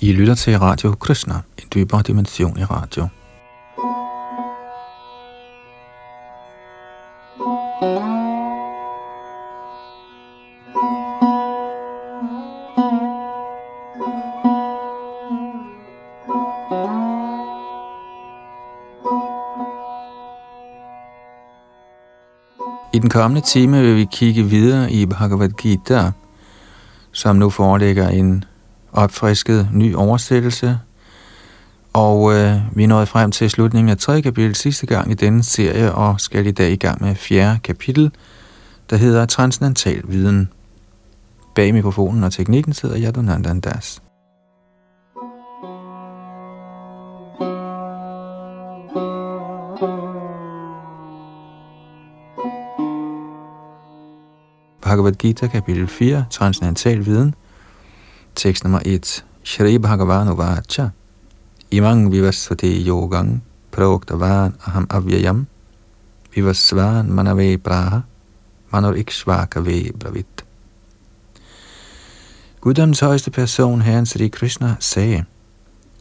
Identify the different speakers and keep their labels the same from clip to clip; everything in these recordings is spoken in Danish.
Speaker 1: I lytter til Radio Krishna, en dybere dimension i radio. I den kommende time vil vi kigge videre i Bhagavad Gita, som nu forelægger en opfrisket ny oversættelse. Og øh, vi er nået frem til slutningen af 3. kapitel sidste gang i denne serie, og skal i dag i gang med fjerde kapitel, der hedder Transcendental Viden. Bag mikrofonen og teknikken sidder Yadunandan Das. Bhagavad Gita, kapitel 4, Transcendental Viden, tekst nummer 1. Shri Bhagavan Vacha, Imang Vivasvati Yogang, Proktavan Aham Avyayam, Vivasvan Manave Praha, Manor Ikshvakave Bravit. Guddoms højeste person, Herren Sri Krishna, sagde,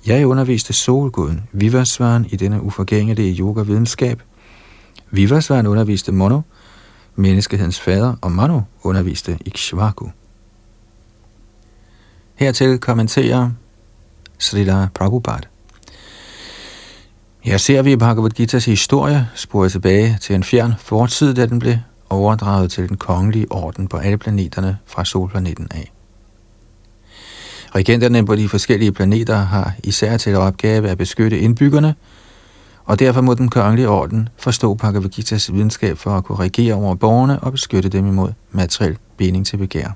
Speaker 1: Jeg underviste solguden Vivasvan i denne uforgængelige yoga-videnskab. Vivasvan underviste Mono, menneskehedens fader, og Manu underviste Ikshvaku. Hertil kommenterer Srila Prabhupada. Her ser vi Bhagavad Gita's historie sporet tilbage til en fjern fortid, da den blev overdraget til den kongelige orden på alle planeterne fra solplaneten af. Regenterne på de forskellige planeter har især til opgave at beskytte indbyggerne, og derfor må den kongelige orden forstå Bhagavad Gita's videnskab for at kunne regere over borgerne og beskytte dem imod materiel binding til begær.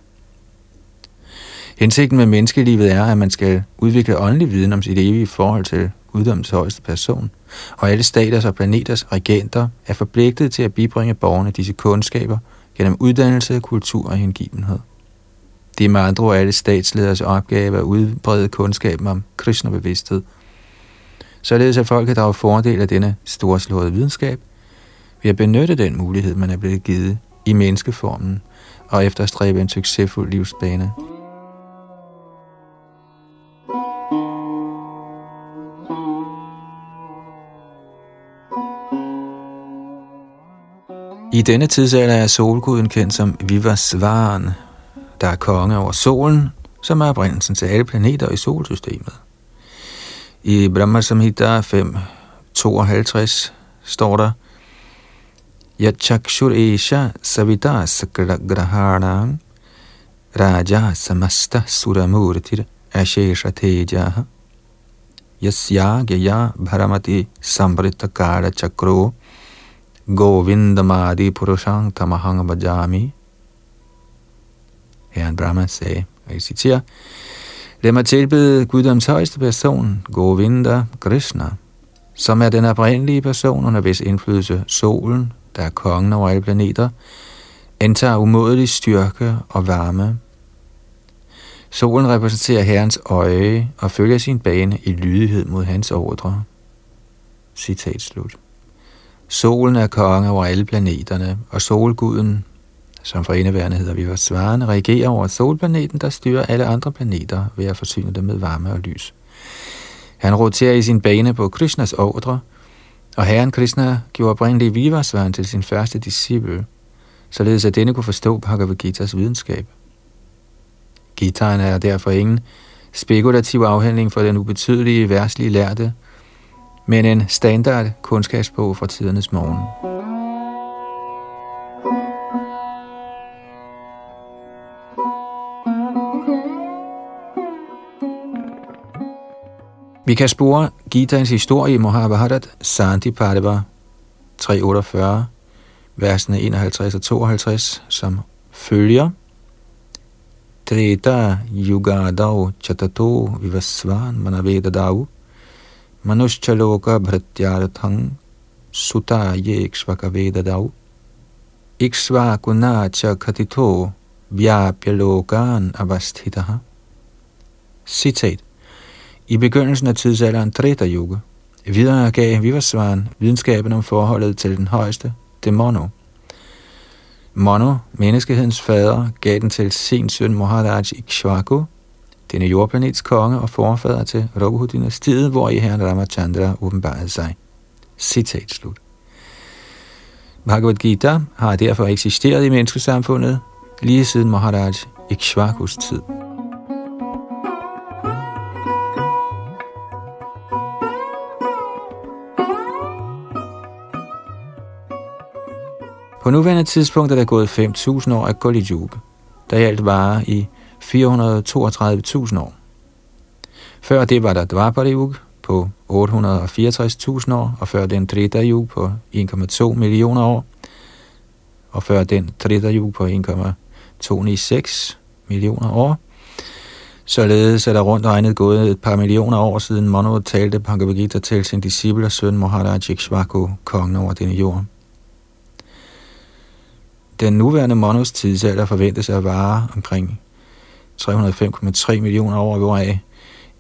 Speaker 1: Hensigten med menneskelivet er, at man skal udvikle åndelig viden om sit evige forhold til guddommens højeste person, og alle staters og planeters regenter er forpligtet til at bibringe borgerne disse kundskaber gennem uddannelse, kultur og hengivenhed. Det er med andre ord alle statsleders opgave at udbrede kundskaben om Krishna-bevidsthed – således at folk kan drage fordel af denne storslåede videnskab ved at benytte den mulighed, man er blevet givet i menneskeformen og efterstræbe en succesfuld livsbane. I denne tidsalder er solguden kendt som Vivasvaren, der er konge over solen, som er oprindelsen til alle planeter i solsystemet. I Brahma Samhita 5.52 står der, Yachakshur Esha Savita Sakragrahanam Raja Samasta Suramurtir Ashesha Tejaha Yasya Gaya Bharamati Sambrita Kara Chakro Govindamadi Purushang Tamahang Bajami Herren Brahma sagde, og jeg citerer, Lad mig tilbede guddoms højeste person, Govinda Krishna, som er den oprindelige person under hvis indflydelse solen, der er kongen over alle planeter, antager umådelig styrke og varme. Solen repræsenterer Herrens øje og følger sin bane i lydighed mod hans ordre. Citat slut. Solen er konge over alle planeterne, og solguden som for indeværende hedder vi svarende, regerer over solplaneten, der styrer alle andre planeter ved at forsyne dem med varme og lys. Han roterer i sin bane på Krishnas ordre, og herren Krishna gjorde oprindeligt Vivasvaren til sin første disciple, således at denne kunne forstå Bhagavad Gita's videnskab. Gitaen er derfor ingen spekulativ afhandling for den ubetydelige værtslige lærte, men en standard kundskabsbog fra tidernes morgen. Vi kan spore Gitaens historie i Mohabharat Santi Padeva 348, versene 51 og 52, som følger. Treta yugadau chatato vivasvan manavedadau manushchaloka bhrityarthang suta ye ikshvakavedadau ikshvakuna cha khatito vyapyalokan avasthitaha. Citat. I begyndelsen af tidsalderen Treta Yuga videre gav Vivasvan videnskaben om forholdet til den højeste, det Mono. Mono, menneskehedens fader, gav den til sin søn Maharaj Ikshvaku denne jordplanets konge og forfader til Raghu-dynastiet, hvor i herren Ramachandra åbenbarede sig. Citat slut. Bhagavad Gita har derfor eksisteret i menneskesamfundet lige siden Maharaj Ikshvakus tid. På nuværende tidspunkt er der gået 5.000 år af Kali Yuga, der i alt varer i 432.000 år. Før det var der Dwapara på 864.000 år, og før den Treta på 1,2 millioner år, og før den Treta på 1,296 millioner år. Således er der rundt regnet gået et par millioner år siden Manu talte Bhagavad Gita til sin disciple og søn Maharaj Ikshvaku, kongen over denne jord. Den nuværende Monos tidsalder forventes at vare omkring 305,3 millioner år, hvoraf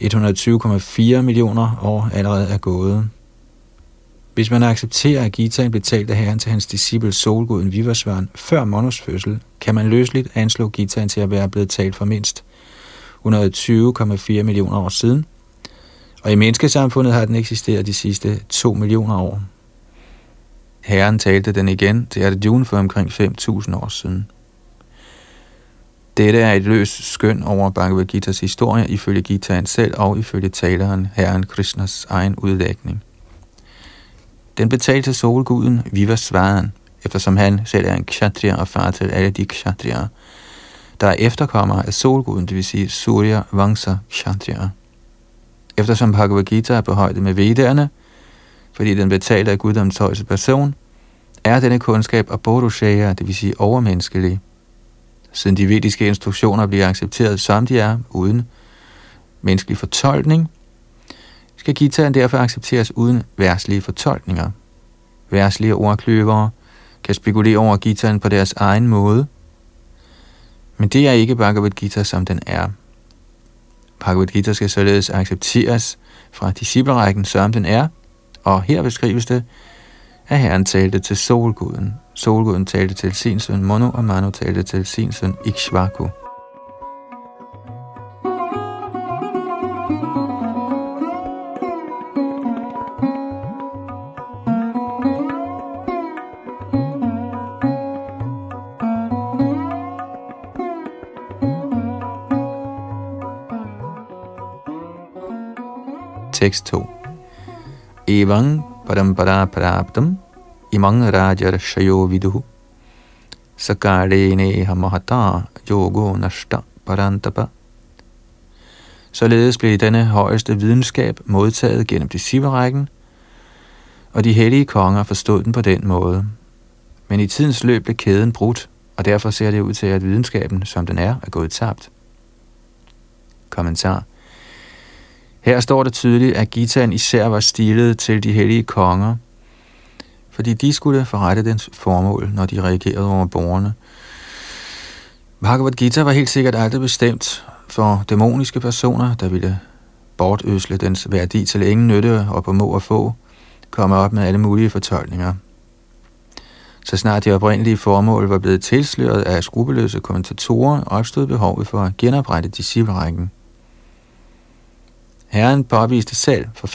Speaker 1: 120,4 millioner år allerede er gået. Hvis man accepterer, at Gitaen blev talt af Herren til hans disciple solguden Vivasvaren før Monos fødsel, kan man løsligt anslå Gitaen til at være blevet talt for mindst 120,4 millioner år siden, og i menneskesamfundet har den eksisteret de sidste 2 millioner år. Herren talte den igen til Arjuna for omkring 5.000 år siden. Dette er et løst skøn over Bhagavad Gita's historie ifølge Gitaen selv og ifølge taleren Herren Krishnas egen udlægning. Den betalte solguden Vivasvadan, eftersom han selv er en kshatriya og far til alle de kshatriya, der er efterkommere af solguden, det vil sige Surya Vangsa Kshatriya. Eftersom Bhagavad Gita er på højde med Vedderne, fordi den betaler af guddoms højeste person, er denne kundskab aborushaya, det vil sige overmenneskelig. Siden de vediske instruktioner bliver accepteret som de er, uden menneskelig fortolkning, skal Gitaen derfor accepteres uden værslige fortolkninger. Værslige ordkløvere kan spekulere over Gitaen på deres egen måde, men det er ikke Bhagavad Gita, som den er. Bhagavad Gita skal således accepteres fra disciplerækken, som den er, og her beskrives det, at Herren talte til solguden. Solguden talte til sin søn Mono, og Manu talte til sin søn Ikshvaku. Tekst 2 Evang parampara praptam imang rajar shayo viduhu sakarene mahata yogo nashta parantapa. Således blev denne højeste videnskab modtaget gennem disciplerækken, og de hellige konger forstod den på den måde. Men i tidens løb blev kæden brudt, og derfor ser det ud til, at videnskaben, som den er, er gået tabt. Kommentar her står det tydeligt, at Gitaen især var stilet til de hellige konger, fordi de skulle forrette dens formål, når de reagerede over borgerne. Bhagavad Gita var helt sikkert aldrig bestemt for dæmoniske personer, der ville bortøsle dens værdi til ingen nytte og på må og få, komme op med alle mulige fortolkninger. Så snart de oprindelige formål var blevet tilsløret af skrupelløse kommentatorer, opstod behovet for at genoprette disciplerækken. Herren påviste selv for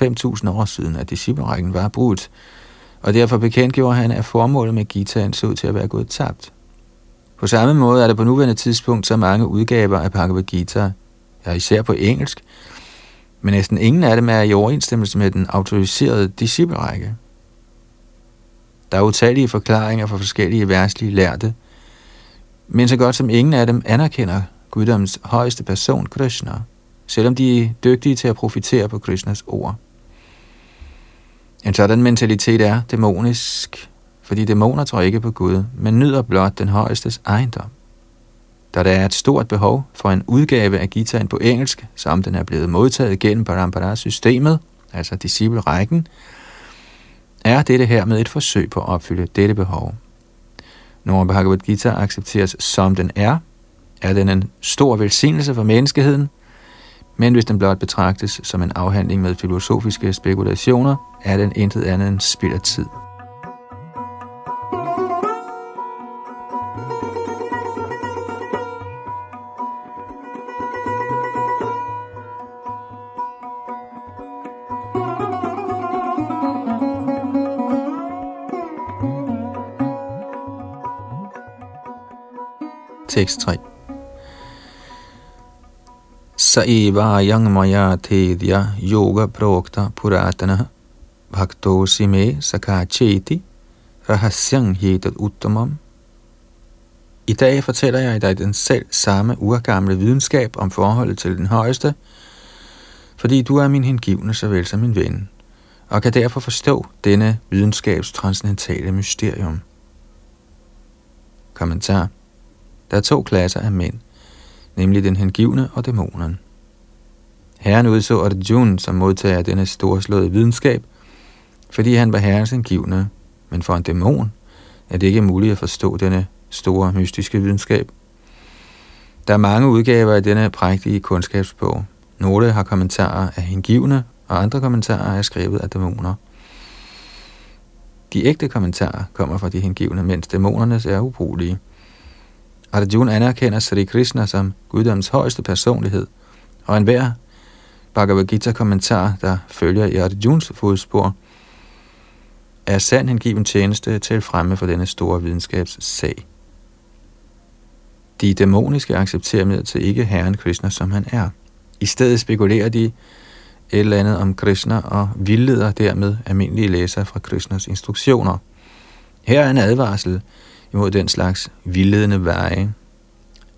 Speaker 1: 5.000 år siden, at disciplerækken var brudt, og derfor bekendtgjorde han, at formålet med Gitaen så ud til at være gået tabt. På samme måde er der på nuværende tidspunkt så mange udgaver af Bhagavad Gita, ja især på engelsk, men næsten ingen af dem er i overensstemmelse med den autoriserede disciplerække. Der er utallige forklaringer fra forskellige værtslige lærte, men så godt som ingen af dem anerkender guddoms højeste person, Krishna selvom de er dygtige til at profitere på Krishnas ord. En sådan mentalitet er dæmonisk, fordi dæmoner tror ikke på Gud, men nyder blot den højestes ejendom. Da der er et stort behov for en udgave af Gitaen på engelsk, som den er blevet modtaget gennem Parampara-systemet, altså disciplerækken, er dette her med et forsøg på at opfylde dette behov. Når Bhagavad Gita accepteres som den er, er den en stor velsignelse for menneskeheden, men hvis den blot betragtes som en afhandling med filosofiske spekulationer, er den intet andet end spild af tid. Tekst 3 Sa yang maya tedya yoga prokta puratana bhakto sime sakacheti rahasyang hetat uttamam. I dag fortæller jeg dig den selv samme urgamle videnskab om forholdet til den højeste, fordi du er min hengivne såvel som min ven, og kan derfor forstå denne videnskabs transcendentale mysterium. Kommentar der er to klasser af mænd, nemlig den hengivne og dæmonen. Herren udså Arjuna som modtager af denne storslåede videnskab, fordi han var herrens hengivne, men for en dæmon er det ikke muligt at forstå denne store mystiske videnskab. Der er mange udgaver af denne prægtige kundskabsbog. Nogle har kommentarer af hengivne, og andre kommentarer er skrevet af dæmoner. De ægte kommentarer kommer fra de hengivne, mens dæmonernes er ubrugelige. Arjuna anerkender Sri Krishna som guddoms højeste personlighed, og enhver Bhagavad Gita-kommentar, der følger i Arjuns fodspor, er sand hengiven tjeneste til fremme for denne store videnskabssag. De dæmoniske accepterer med til ikke Herren Krishna, som han er. I stedet spekulerer de et eller andet om Krishna og vildleder dermed almindelige læsere fra Krishnas instruktioner. Her er en advarsel – mod den slags vildledende veje.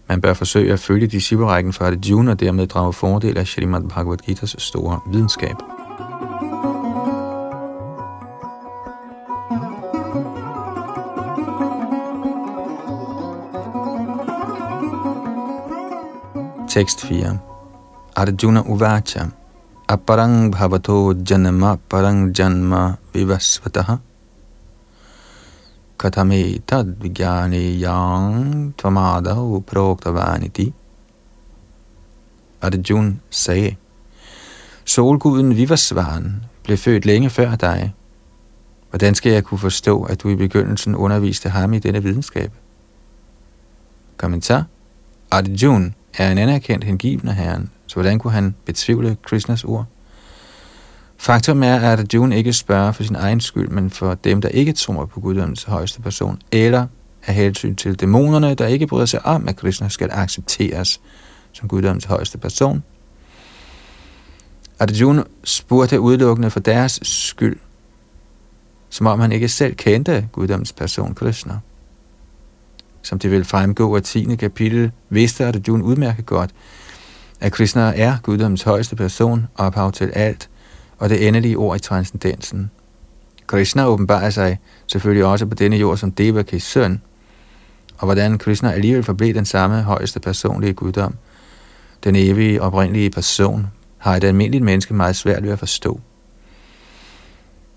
Speaker 1: Man bør forsøge at følge disciplerækken fra Arjuna og dermed drage fordel af Srimad Bhagavad Gita's store videnskab. Tekst 4 Arjuna Uvacha Aparang bhavato janma parang janma vivasvataha katame tad vigyane yang tvamadav proktavaniti. Arjun sagde, Solguden Vivasvan blev født længe før dig. Hvordan skal jeg kunne forstå, at du i begyndelsen underviste ham i denne videnskab? Kommentar. Arjun er en anerkendt hengivende herren, så hvordan kunne han betvivle Krishnas ord? Faktum er, at Arjuna ikke spørger for sin egen skyld, men for dem, der ikke tror på guddommens højeste person, eller af hensyn til dæmonerne, der ikke bryder sig om, at Krishna skal accepteres som guddommens højeste person. Arjuna spurgte udelukkende for deres skyld, som om han ikke selv kendte guddommens person Krishna. Som det vil fremgå af 10. kapitel, vidste Arjuna udmærket godt, at Krishna er guddommens højeste person, ophav til alt – og det endelige ord i transcendensen. Krishna åbenbarer sig selvfølgelig også på denne jord som Devakis søn, og hvordan Krishna alligevel forblev den samme højeste personlige guddom, den evige oprindelige person, har et almindeligt menneske meget svært ved at forstå.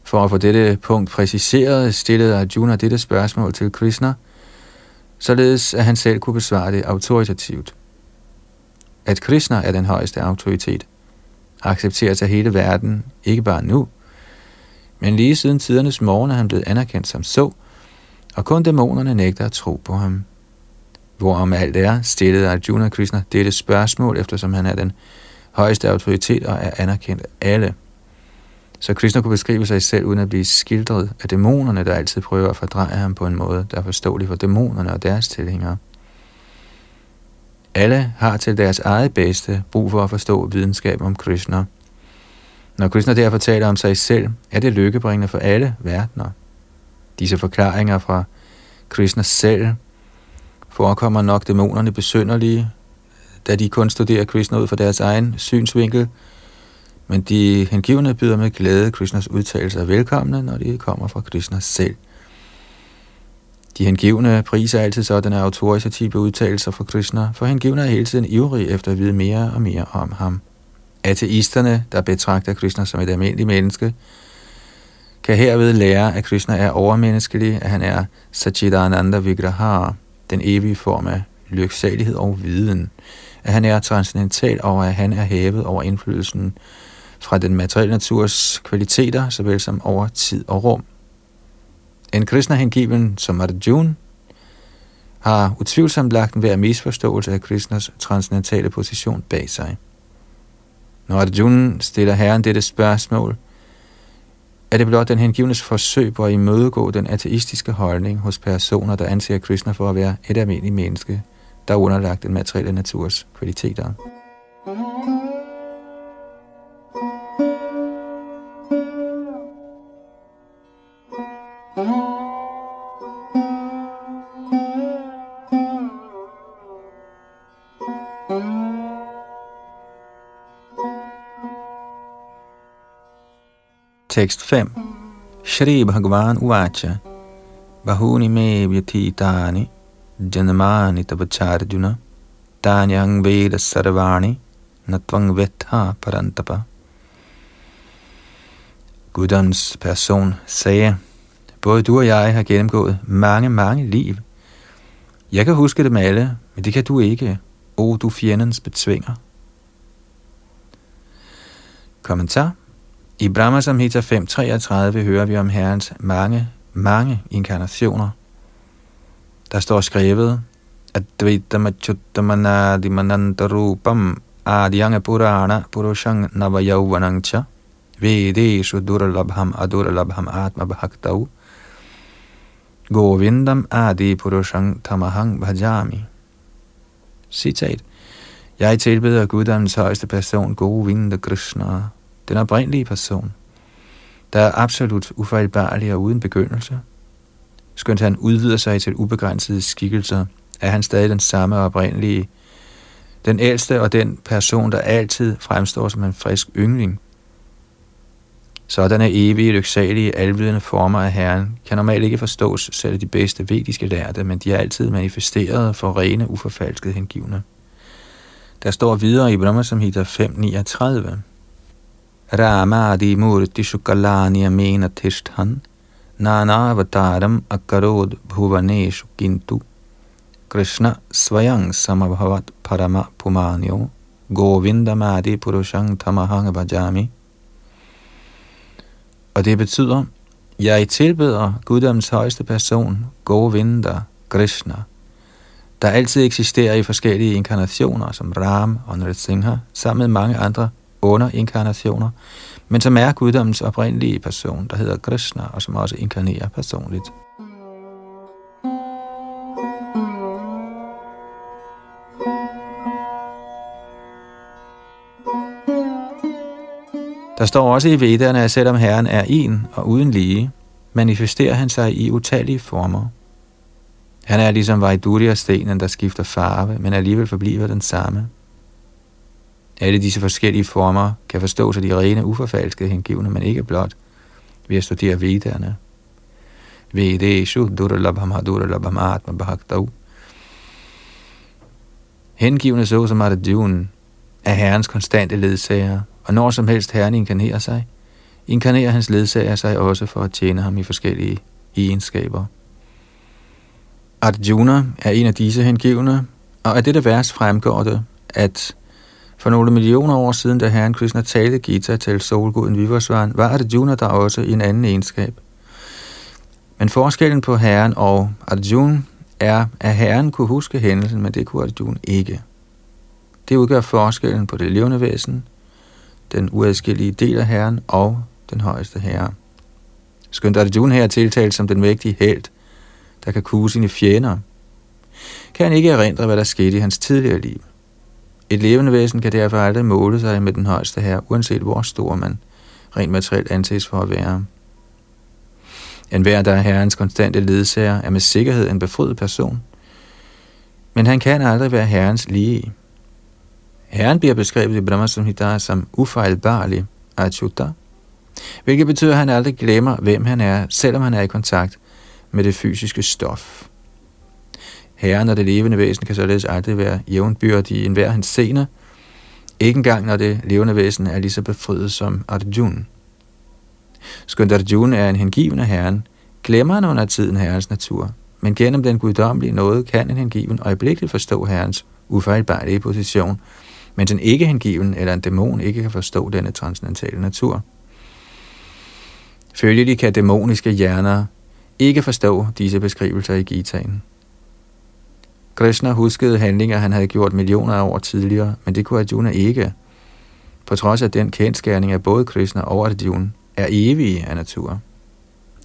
Speaker 1: For at få dette punkt præciseret, stillede Arjuna dette spørgsmål til Krishna, således at han selv kunne besvare det autoritativt. At Krishna er den højeste autoritet, accepteres af hele verden, ikke bare nu, men lige siden tidernes morgen er han blevet anerkendt som så, og kun dæmonerne nægter at tro på ham. Hvorom alt er, stillede Arjuna Krishna dette spørgsmål, eftersom han er den højeste autoritet og er anerkendt af alle. Så Krishna kunne beskrive sig selv uden at blive skildret af dæmonerne, der altid prøver at fordreje ham på en måde, der er forståelig for dæmonerne og deres tilhængere. Alle har til deres eget bedste brug for at forstå videnskab om Krishna. Når Krishna derfor taler om sig selv, er det lykkebringende for alle verdener. Disse forklaringer fra Krishna selv forekommer nok dæmonerne besynderlige, da de kun studerer Krishna ud fra deres egen synsvinkel, men de hengivne byder med glæde Krishnas udtalelser velkomne, når de kommer fra Krishna selv – de hengivne priser altid sådanne autoritative udtalelser fra Krishna, for hengivne er hele tiden ivrige efter at vide mere og mere om ham. Ateisterne, der betragter Krishna som et almindeligt menneske, kan herved lære, at Krishna er overmenneskelig, at han er Sachidananda Vigraha, den evige form af lyksalighed og viden, at han er transcendental og at han er hævet over indflydelsen fra den materielle naturs kvaliteter, såvel som over tid og rum. En kristne hengiven som Arjuna har utvivlsomt lagt en hver misforståelse af Krishnas transcendentale position bag sig. Når Arjuna stiller herren dette spørgsmål, er det blot den hengivnes forsøg på at imødegå den ateistiske holdning hos personer, der anser Krishna for at være et almindeligt menneske, der er underlagt den materielle naturs kvaliteter. Tekst 5 Shri Bhagavan Uvacha Bahuni me vyatitani janamani tavacharjuna tanyang veda sarvani natvang vetha parantapa Guddoms person sagde, både du og jeg har gennemgået mange, mange liv. Jeg kan huske dem alle, men det kan du ikke, o du fjendens betvinger. Kommentar i Brahma Samhita 5.33 hører vi om Herrens mange, mange inkarnationer. Der står skrevet, at Dvaitamachuttamanadi manantarupam adiyanga purana purushang navayauvanangcha vedeshu duralabham aduralabham atma bhaktau govindam adi purushang tamahang bhajami. Citat. Jeg tilbeder Guddoms højeste person, Govinda Krishna, den oprindelige person, der er absolut ufejlbarlig og uden begyndelse. Skønt han udvider sig til ubegrænsede skikkelser, er han stadig den samme oprindelige, den ældste og den person, der altid fremstår som en frisk yngling. Sådanne evige, lyksalige, alvidende former af Herren kan normalt ikke forstås selv de bedste vediske lærte, men de er altid manifesteret for rene, uforfalskede hengivne. Der står videre i Brahma Samhita 5.39. Ramadi Murti Shukalani Amena Tishthan Nanavataram Akarod Bhuvaneshu Kintu. Krishna Svayang Samabhavat Parama Pumanyo Govindamadi Purushang Tamahang Bhajami Og det betyder, jeg tilbeder Guddoms højeste person, Govinda, Krishna, der altid eksisterer i forskellige inkarnationer som Ram og Nritsingha, sammen med mange andre underinkarnationer, men som er guddommens oprindelige person, der hedder Krishna, og som også inkarnerer personligt. Der står også i vederne, at selvom Herren er en og uden lige, manifesterer han sig i utallige former. Han er ligesom Vaidurya-stenen, der skifter farve, men alligevel forbliver den samme. Alle disse forskellige former kan forstås af de rene, uforfalskede hengivne, men ikke blot ved at studere vedderne. Vedeshu duralabham duralabham atma bhaktav. Hengivne så som Arjuna er herrens konstante ledsager, og når som helst herren inkarnerer sig, inkarnerer hans ledsager sig også for at tjene ham i forskellige egenskaber. Arjuna er en af disse hengivne, og af dette vers fremgår det, at for nogle millioner år siden, da Herren Krishna talte Gita til solguden Vivasvan, var Arjuna der også i en anden egenskab. Men forskellen på Herren og Arjuna er, at Herren kunne huske hændelsen, men det kunne Arjuna ikke. Det udgør forskellen på det levende væsen, den uadskillige del af Herren og den højeste Herre. Skønt Arjuna her tiltalt som den vægtige held, der kan kue sine fjender, kan han ikke erindre, hvad der skete i hans tidligere liv. Et levende væsen kan derfor aldrig måle sig med den højeste her, uanset hvor stor man rent materielt anses for at være. En hver, der er herrens konstante ledsager, er med sikkerhed en befriet person. Men han kan aldrig være herrens lige. Herren bliver beskrevet i Brahma Samhita som ufejlbarlig, Achyuta, hvilket betyder, at han aldrig glemmer, hvem han er, selvom han er i kontakt med det fysiske stof. Herren og det levende væsen kan således aldrig være jævnbyrdige i enhver hans scener, ikke engang når det levende væsen er lige så befriet som Arjuna. Skønt Arjuna er en hengiven af Herren, glemmer han under tiden Herrens natur, men gennem den guddommelige nåde kan en hengiven øjeblikkeligt forstå Herrens ufejlbarlige position, mens en ikke hengiven eller en dæmon ikke kan forstå denne transcendentale natur. Følgelig kan dæmoniske hjerner ikke forstå disse beskrivelser i Gitaen. Krishna huskede handlinger, han havde gjort millioner af år tidligere, men det kunne Arjuna ikke. på trods af den kendskærning af både Krishna og Arjuna er evige af natur.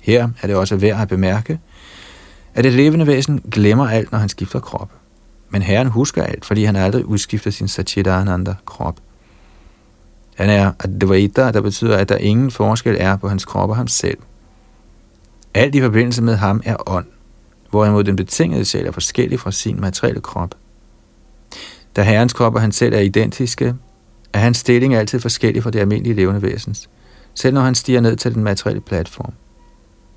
Speaker 1: Her er det også værd at bemærke, at et levende væsen glemmer alt, når han skifter krop. Men Herren husker alt, fordi han aldrig udskifter sin Satchitananda krop. Han er Advaita, der betyder, at der ingen forskel er på hans krop og ham selv. Alt i forbindelse med ham er ånd, hvorimod den betingede sjæl er forskellig fra sin materielle krop. Da herrens krop og han selv er identiske, er hans stilling altid forskellig fra det almindelige levende væsens, selv når han stiger ned til den materielle platform.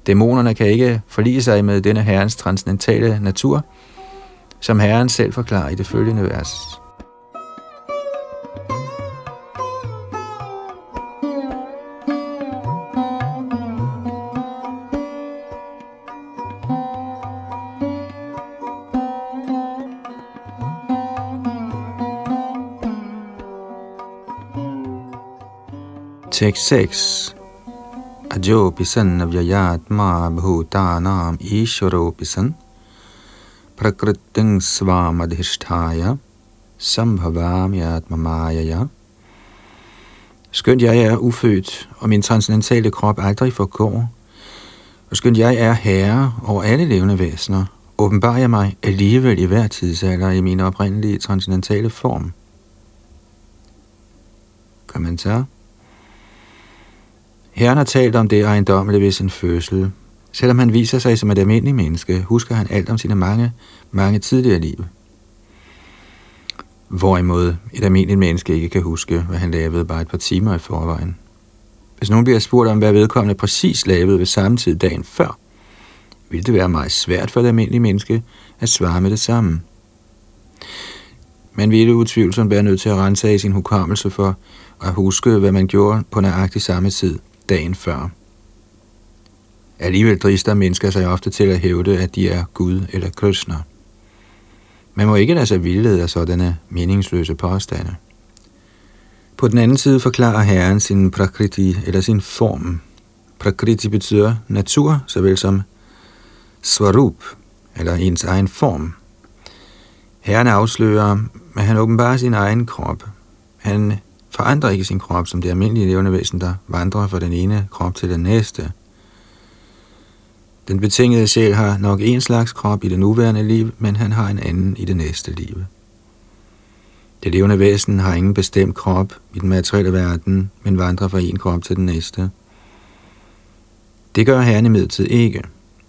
Speaker 1: Dæmonerne kan ikke forlige sig med denne herrens transcendentale natur, som herren selv forklarer i det følgende vers. 6. Ajo pisan vyayatma bhutanam ishvaro pisan prakriting svamadhisthaya sambhavami atmamayaya. Skønt jeg er ufødt, og min transcendentale krop aldrig forgår, og skønt jeg er herre over alle levende væsener, åbenbarer jeg mig alligevel i hver tidsalder i min oprindelige transcendentale form. Kommentar Herren har talt om det ejendommelige ved sin fødsel. Selvom han viser sig som et almindeligt menneske, husker han alt om sine mange, mange tidligere liv. Hvorimod et almindeligt menneske ikke kan huske, hvad han lavede bare et par timer i forvejen. Hvis nogen bliver spurgt om, hvad vedkommende præcis lavede ved samme tid dagen før, ville det være meget svært for et almindeligt menneske at svare med det samme. Man ville utvivlsomt være nødt til at rense af sin hukommelse for at huske, hvad man gjorde på nøjagtig samme tid dagen før. Alligevel drister mennesker sig ofte til at hævde, at de er Gud eller Krishna. Man må ikke lade sig vildlede af sådanne meningsløse påstande. På den anden side forklarer Herren sin prakriti eller sin form. Prakriti betyder natur, såvel som svarup, eller ens egen form. Herren afslører, at han åbenbarer sin egen krop. Han forandrer ikke sin krop som det almindelige levende væsen, der vandrer fra den ene krop til den næste. Den betingede sjæl har nok en slags krop i det nuværende liv, men han har en anden i det næste liv. Det levende væsen har ingen bestemt krop i den materielle verden, men vandrer fra en krop til den næste. Det gør herren imidlertid ikke.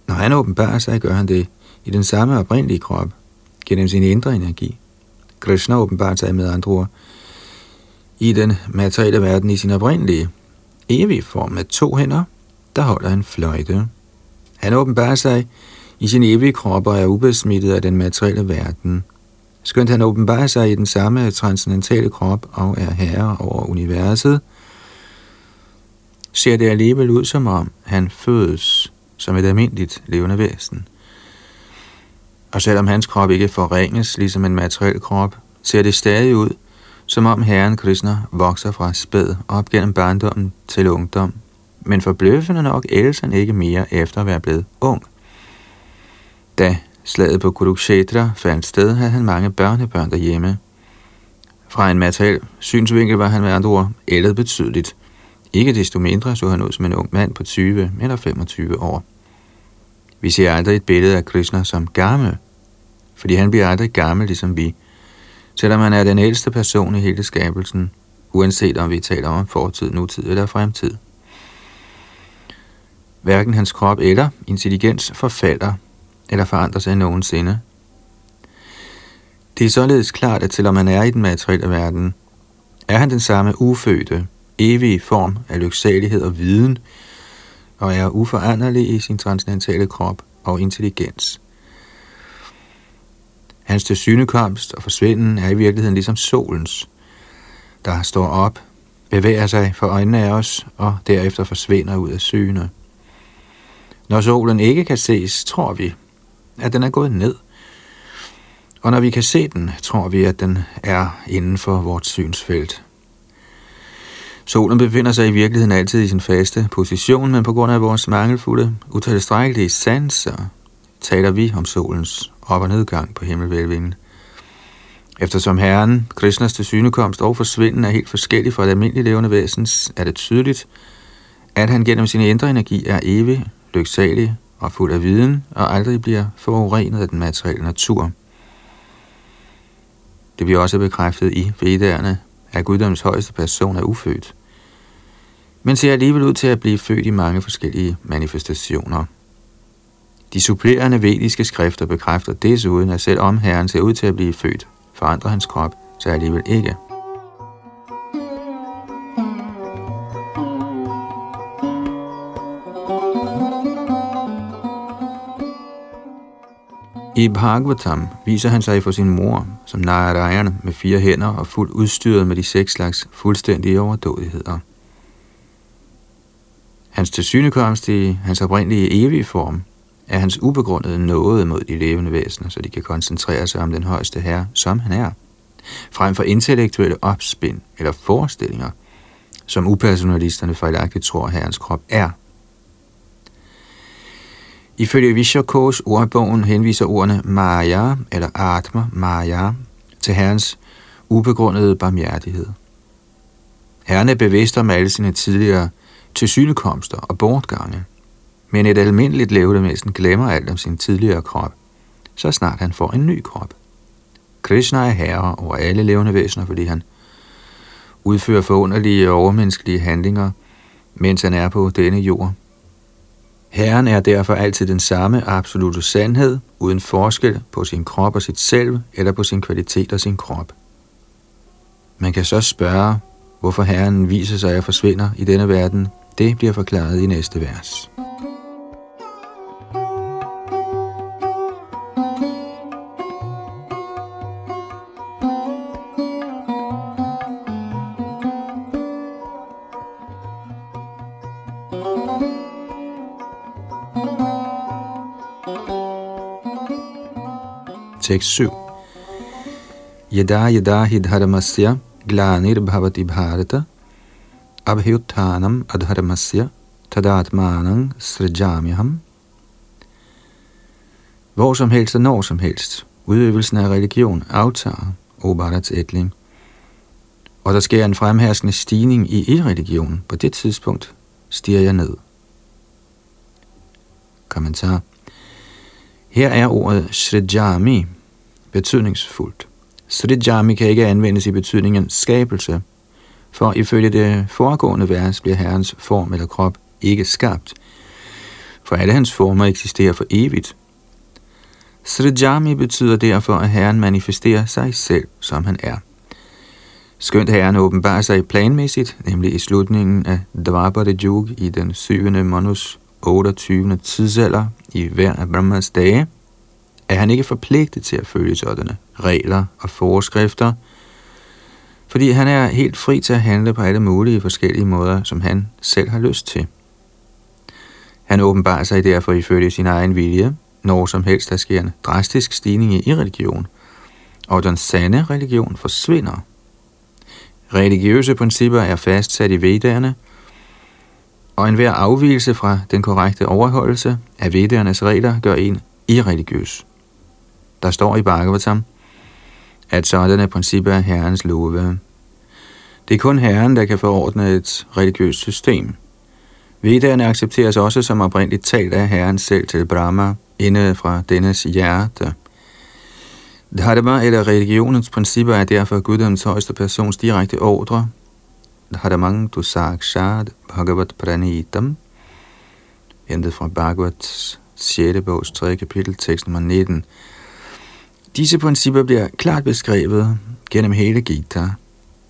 Speaker 1: Når han åbenbarer sig, gør han det i den samme oprindelige krop, gennem sin indre energi. Krishna åbenbarer sig med andre ord i den materielle verden i sin oprindelige, evige form med to hænder, der holder en fløjte. Han åbenbarer sig i sin evige krop og er ubesmittet af den materielle verden. Skønt han åbenbarer sig i den samme transcendentale krop og er herre over universet, ser det alligevel ud som om han fødes som et almindeligt levende væsen. Og selvom hans krop ikke forringes ligesom en materiel krop, ser det stadig ud, som om Herren Krishna vokser fra spæd op gennem barndommen til ungdom, men forbløffende nok ældes han ikke mere efter at være blevet ung. Da slaget på Kurukshetra fandt sted, havde han mange børnebørn derhjemme. Fra en materiel synsvinkel var han med andre ord ældet betydeligt. Ikke desto mindre så han ud som en ung mand på 20 eller 25 år. Vi ser aldrig et billede af Krishna som gammel, fordi han bliver aldrig gammel, ligesom vi – selvom han er den ældste person i hele skabelsen, uanset om vi taler om fortid, nutid eller fremtid. Hverken hans krop eller intelligens forfalder eller forandrer sig nogensinde. Det er således klart, at selvom han er i den materielle verden, er han den samme ufødte, evige form af lyksalighed og viden, og er uforanderlig i sin transcendentale krop og intelligens. Hans tilsynekomst og forsvinden er i virkeligheden ligesom solens, der står op, bevæger sig for øjnene af os og derefter forsvinder ud af syne. Når solen ikke kan ses, tror vi, at den er gået ned. Og når vi kan se den, tror vi, at den er inden for vores synsfelt. Solen befinder sig i virkeligheden altid i sin faste position, men på grund af vores mangelfulde, utilstrækkelige sanser, taler vi om solens op- og nedgang på himmelvælvingen. Eftersom Herren, Krishnas tilsynekomst og forsvinden er helt forskellig fra det almindelige levende væsens, er det tydeligt, at han gennem sin indre energi er evig, lyksalig og fuld af viden, og aldrig bliver forurenet af den materielle natur. Det bliver også bekræftet i Vedderne, at guddoms højeste person er ufødt, men ser alligevel ud til at blive født i mange forskellige manifestationer. De supplerende vediske skrifter bekræfter desuden, at selvom Herren ser ud til at blive født, forandrer hans krop sig alligevel ikke. I Bhagavatam viser han sig for sin mor som Narayana med fire hænder og fuldt udstyret med de seks slags fuldstændige overdådigheder. Hans tilsynekomst i hans oprindelige evige form er hans ubegrundede nåde mod de levende væsener, så de kan koncentrere sig om den højeste herre, som han er, frem for intellektuelle opspind eller forestillinger, som upersonalisterne fejlagtigt tror, herrens krop er. Ifølge Vishakos ordbogen henviser ordene Maya eller Atma Maya til herrens ubegrundede barmhjertighed. Herren er bevidst om alle sine tidligere tilsynekomster og bortgange, men et almindeligt levende glemmer alt om sin tidligere krop, så snart han får en ny krop. Krishna er herre over alle levende væsener, fordi han udfører forunderlige og overmenneskelige handlinger, mens han er på denne jord. Herren er derfor altid den samme absolute sandhed, uden forskel på sin krop og sit selv, eller på sin kvalitet og sin krop. Man kan så spørge, hvorfor Herren viser sig og forsvinder i denne verden. Det bliver forklaret i næste vers. Tekst 7. Yada yada hidharmasya glanir bhavati bharata abhyuttanam adharmasya tadatmanam srijamyaham. Hvor som helst og når som helst, udøvelsen af religion aftager, o Bharats ætling, og der sker en fremherskende stigning i irreligion. På det tidspunkt stiger jeg ned. Kommentar. Her er ordet Srijami betydningsfuldt. Srijami kan ikke anvendes i betydningen skabelse, for ifølge det foregående vers bliver Herrens form eller krop ikke skabt, for alle hans former eksisterer for evigt. Srijami betyder derfor, at Herren manifesterer sig selv, som han er. Skønt Herren åbenbarer sig planmæssigt, nemlig i slutningen af Dvapara Yug i den 7. manus 28. tidsalder i hver af Brahmas dage, er han ikke forpligtet til at følge sådanne regler og forskrifter, fordi han er helt fri til at handle på alle mulige forskellige måder, som han selv har lyst til. Han åbenbarer sig derfor ifølge sin egen vilje, når som helst der sker en drastisk stigning i religion, og den sande religion forsvinder. Religiøse principper er fastsat i vedderne, og enhver afvielse fra den korrekte overholdelse af vedernes regler gør en irreligiøs. Der står i Bhagavatam, at sådanne principper er Herrens love. Det er kun Herren, der kan forordne et religiøst system. Vedderne accepteres også som oprindeligt talt af Herren selv til Brahma, inde fra dennes hjerte. Dharma eller religionens principper er derfor guddoms højeste persons direkte ordre. Dharmang du sakshad bhagavat pranitam, hentet fra Bhagavats 6. bogs 3. kapitel, tekst nummer 19. Disse principper bliver klart beskrevet gennem hele Gita.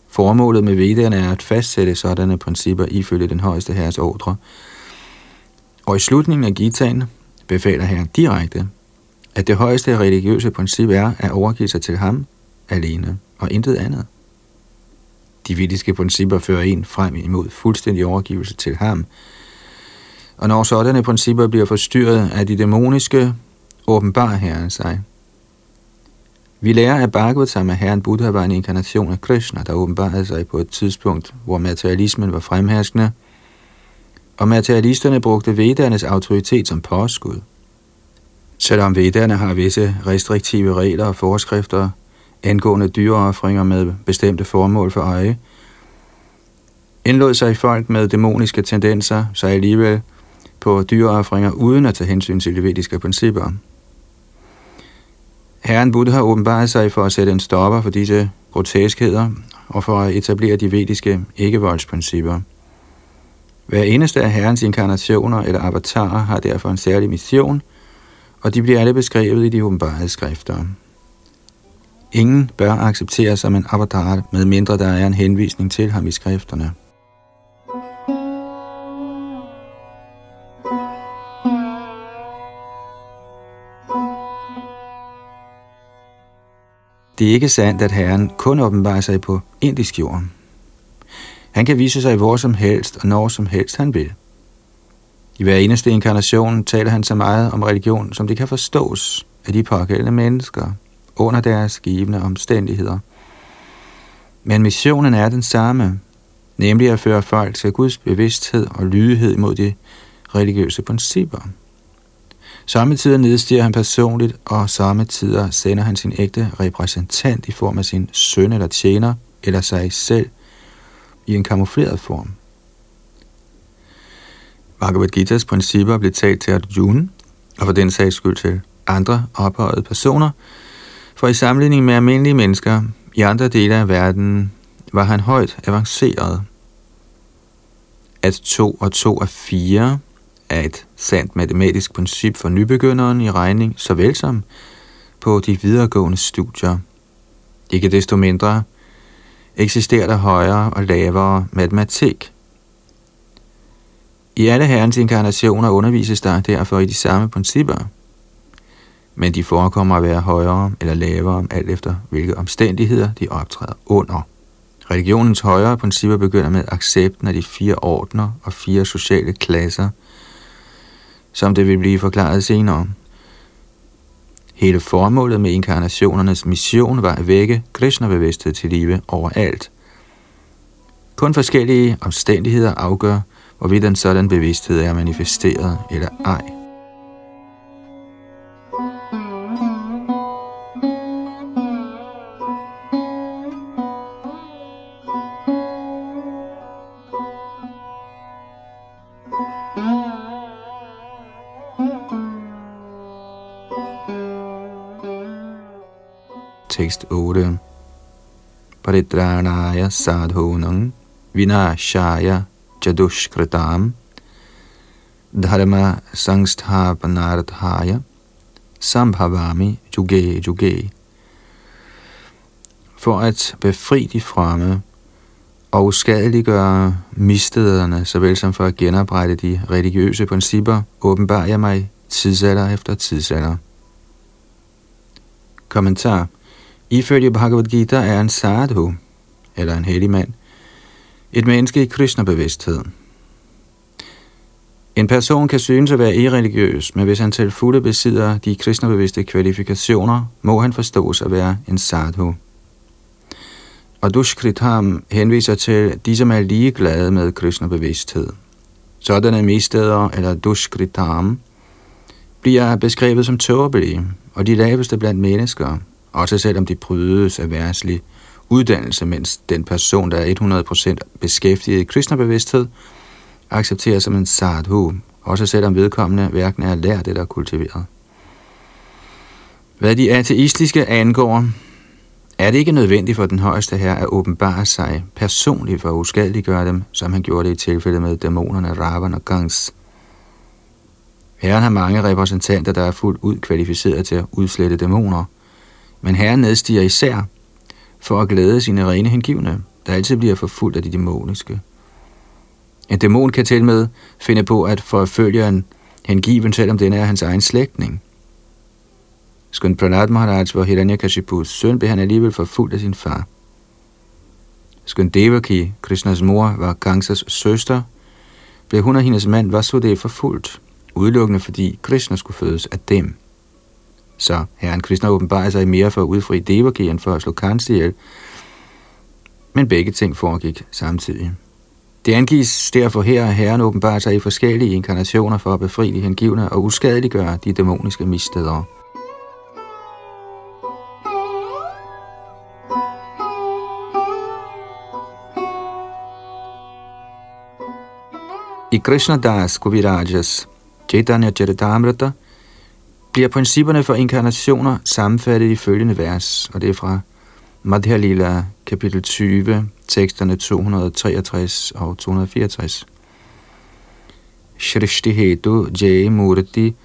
Speaker 1: Formålet med Vedderne er at fastsætte sådanne principper ifølge den højeste herres ordre. Og i slutningen af Gitaen befaler herren direkte, at det højeste religiøse princip er at overgive sig til ham alene og intet andet. De vidiske principper fører en frem imod fuldstændig overgivelse til ham, og når sådanne principper bliver forstyrret af de dæmoniske, åbenbarer herren sig – vi lærer at Bhagavatam, er herren Buddha var en inkarnation af Krishna, der åbenbarede sig på et tidspunkt, hvor materialismen var fremherskende, og materialisterne brugte vedernes autoritet som påskud. Selvom vedderne har visse restriktive regler og forskrifter, angående dyreoffringer med bestemte formål for øje, indlod sig folk med dæmoniske tendenser så alligevel på dyreoffringer uden at tage hensyn til levitiske principper. Herren Buddha har åbenbart sig for at sætte en stopper for disse groteskheder og for at etablere de vediske ikke-voldsprincipper. Hver eneste af herrens inkarnationer eller avatarer har derfor en særlig mission, og de bliver alle beskrevet i de åbenbare skrifter. Ingen bør accepteres som en avatar, med mindre der er en henvisning til ham i skrifterne. Det er ikke sandt, at Herren kun åbenbarer sig på indisk jord. Han kan vise sig hvor som helst og når som helst han vil. I hver eneste inkarnation taler han så meget om religion, som det kan forstås af de pågældende mennesker under deres givende omstændigheder. Men missionen er den samme, nemlig at føre folk til Guds bevidsthed og lydighed mod de religiøse principper. Samtidig nedstiger han personligt, og samtidig sender han sin ægte repræsentant i form af sin søn eller tjener, eller sig selv, i en kamufleret form. Bhagavad Gita's principper blev talt til Arjuna, og for den sags skyld til andre ophøjede personer, for i sammenligning med almindelige mennesker i andre dele af verden var han højt avanceret. At to og to er fire er et sandt matematisk princip for nybegynderen i regning, såvel som på de videregående studier. Ikke desto mindre eksisterer der højere og lavere matematik. I alle herrens inkarnationer undervises der derfor i de samme principper, men de forekommer at være højere eller lavere, alt efter hvilke omstændigheder de optræder under. Religionens højere principper begynder med accepten af de fire ordner og fire sociale klasser – som det vil blive forklaret senere. Hele formålet med inkarnationernes mission var at vække Krishna-bevidsthed til live overalt. Kun forskellige omstændigheder afgør, hvorvidt en sådan bevidsthed er manifesteret eller ej. Tekst 8. Paritranaya sadhunang vinashaya jadushkritam dharma sangsthapanarthaya sambhavami juge juge. For at befri de fremme og uskadeliggøre mistederne, såvel som for at genoprette de religiøse principper, åbenbarer jeg mig tidsalder efter tidsalder. Kommentar Ifølge Bhagavad Gita er en sadhu, eller en hellig mand, et menneske i Krishna-bevidsthed. En person kan synes at være irreligiøs, men hvis han til fulde besidder de kristnebevidste kvalifikationer, må han forstås at være en sadhu. Og Dushkritam henviser til de, som er ligeglade med kristnebevidsthed. Sådanne misteder, eller Dushkritam, bliver beskrevet som tåbelige og de laveste blandt mennesker – også selvom de prydes af værtslig uddannelse, mens den person, der er 100% beskæftiget i kristnebevidsthed, accepteres som en sadhu, også selvom vedkommende hverken er lært eller kultiveret. Hvad de ateistiske angår, er det ikke nødvendigt for den højeste her at åbenbare sig personligt for at uskadeliggøre dem, som han gjorde det i tilfældet med dæmonerne Ravan og Gangs. Herren har mange repræsentanter, der er fuldt ud kvalificeret til at udslette dæmoner – men herren nedstiger især for at glæde sine rene hengivne, der altid bliver forfulgt af de dæmoniske. En dæmon kan til med finde på at forfølge en hengiven, selvom den er hans egen slægtning. Skønt Pranad Maharaj var Hiranyakashipus søn, blev han alligevel forfulgt af sin far. Skønt Devaki, Krishnas mor, var Gangsas søster, blev hun og hendes mand Vasudev forfulgt, udelukkende fordi Krishna skulle fødes af dem. Så herren Krishna åbenbarer sig mere for at udfri Devaki end for at slå Kansi ihjel. Men begge ting foregik samtidig. Det angives derfor her, at herren åbenbarer sig i forskellige inkarnationer for at befri de hengivne og uskadeliggøre de dæmoniske misstedere. I Krishna Das Kuvirajas Chaitanya Charitamrita bliver principperne for inkarnationer sammenfattet i følgende vers, og det er fra Madhya Lila, kapitel 20, teksterne 263 og 264. Shrishti hetu jay murti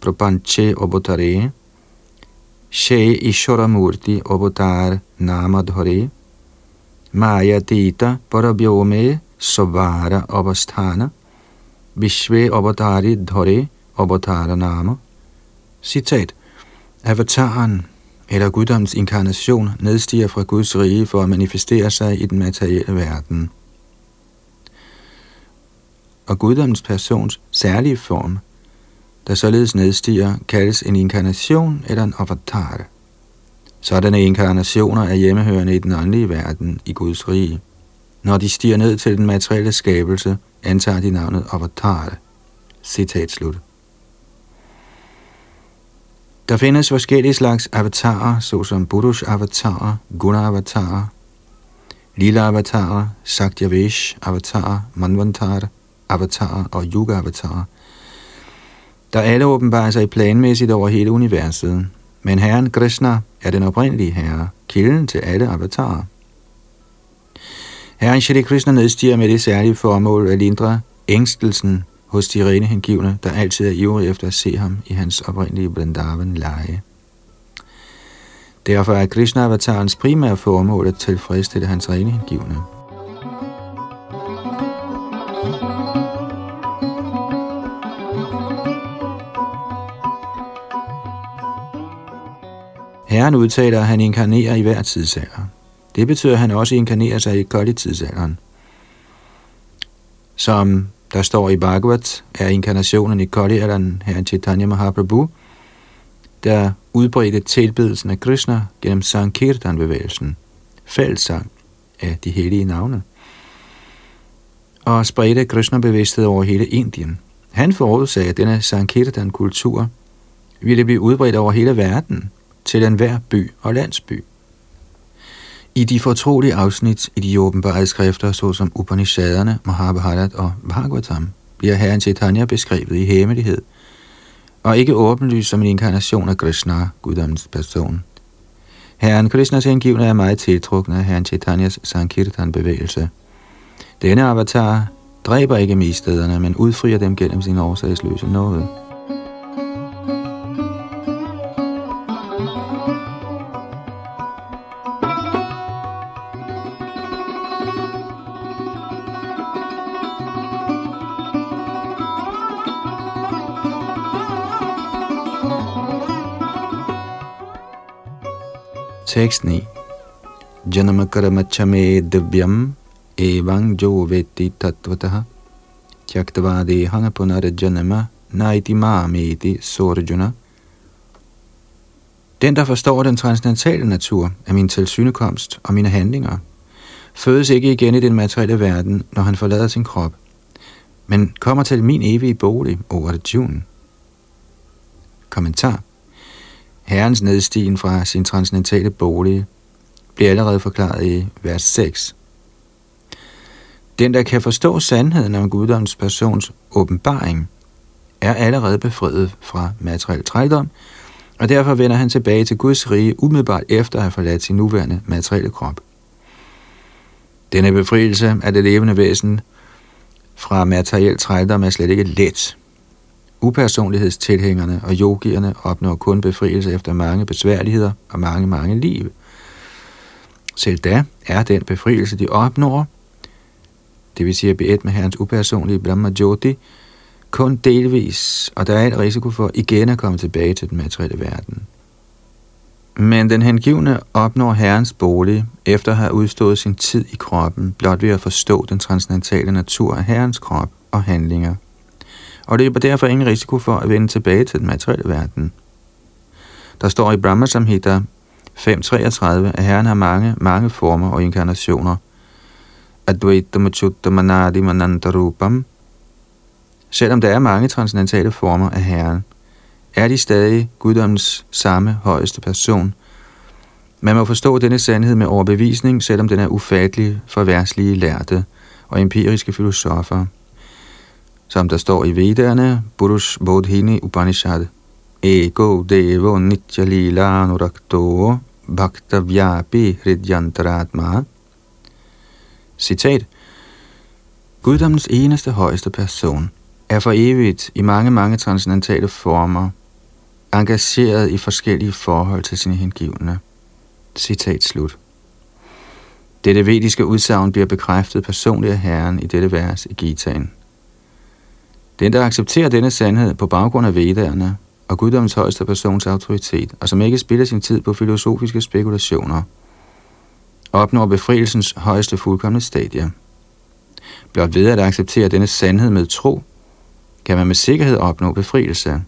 Speaker 1: prapanche obotare She Ishora Murti Avatar Namadhare Maya Dita Parabhyome Sabara Avasthana Vishve Avatari Dhore Avatara Nama Citat Avataren eller guddoms inkarnation nedstiger fra Guds rige for at manifestere sig i den materielle verden. Og guddoms persons særlige form der således nedstiger, kaldes en inkarnation eller en avatar. Sådanne inkarnationer er hjemmehørende i den åndelige verden i Guds rige. Når de stiger ned til den materielle skabelse, antager de navnet avatar. Citat slut. Der findes forskellige slags avatarer, såsom Buddhas avatarer, Guna avatarer, Lila avatarer, Saktyavesh avatarer, Manvantar avatarer og Yuga avatarer der alle åbenbarer sig planmæssigt over hele universet. Men Herren Krishna er den oprindelige herre, kilden til alle avatarer. Herren Shri Krishna nedstiger med det særlige formål at lindre ængstelsen hos de rene hengivne, der altid er ivrige efter at se ham i hans oprindelige Vrindavan leje. Derfor er Krishna-avatarens primære formål at tilfredsstille hans rene hengivne. Herren udtaler, at han inkarnerer i hver tidsalder. Det betyder, at han også inkarnerer sig i koldelig tidsalderen. Som der står i Bhagavat, er inkarnationen i koldalderen her Chaitanya Mahaprabhu, der udbredte tilbedelsen af Krishna gennem Sankirtan-bevægelsen, fællesang af de hellige navne, og spredte Krishna-bevidsthed over hele Indien. Han forudsagde, at denne Sankirtan-kultur ville blive udbredt over hele verden, til enhver by og landsby. I de fortrolige afsnit i de åbenbare skrifter, såsom Upanishaderne, Mahabharat og Bhagavatam, bliver Herren Chaitanya beskrevet i hemmelighed, og ikke åbenlyst som en inkarnation af Krishna, guddommens person. Herren Krishnas hengivne er meget tiltrukne af Herren Chaitanyas Sankirtan-bevægelse. Denne avatar dræber ikke mistederne, men udfrier dem gennem sin årsagsløse nåde. Tekst 9. Janamakaramacha divyam evang jo vetti tattvataha tyaktavade hanapunara janama naiti mameti sorjuna. Den, der forstår den transcendentale natur af min tilsynekomst og mine handlinger, fødes ikke igen i den materielle verden, når han forlader sin krop, men kommer til min evige bolig over det Kommentar Herrens nedstigen fra sin transcendentale bolig bliver allerede forklaret i vers 6. Den, der kan forstå sandheden om guddoms persons åbenbaring, er allerede befriet fra materiel trældom, og derfor vender han tilbage til Guds rige umiddelbart efter at have forladt sin nuværende materielle krop. Denne befrielse af det levende væsen fra materiel trældom er slet ikke let, Upersonlighedstilhængerne og yogierne opnår kun befrielse efter mange besværligheder og mange, mange liv. Selv da er den befrielse, de opnår, det vil sige at blive med herrens upersonlige Brahma Jyoti, kun delvis, og der er en risiko for igen at komme tilbage til den materielle verden. Men den hengivne opnår herrens bolig efter at have udstået sin tid i kroppen, blot ved at forstå den transcendentale natur af herrens krop og handlinger og det derfor ingen risiko for at vende tilbage til den materielle verden. Der står i Brahma Samhita 5.33, at Herren har mange, mange former og inkarnationer. Advaita Manadi Manantarupam. Selvom der er mange transcendentale former af Herren, er de stadig guddommens samme højeste person. Man må forstå denne sandhed med overbevisning, selvom den er ufattelig for værtslige lærte og empiriske filosofer som der står i Vedderne, Purush Bodhini Upanishad. Ego Devo Nitya Lila Nurakto Bhakta Vyapi Hridyantaratma. Citat. Guddommens eneste højeste person er for evigt i mange, mange transcendentale former, engageret i forskellige forhold til sine hengivne. Citat slut. Dette vediske udsagn bliver bekræftet personligt af Herren i dette vers i Gitaen. Den, der accepterer denne sandhed på baggrund af vedderne og guddommens højeste persons autoritet, og som ikke spiller sin tid på filosofiske spekulationer, opnår befrielsens højeste fuldkommende stadie. Blot ved at acceptere denne sandhed med tro, kan man med sikkerhed opnå befrielse.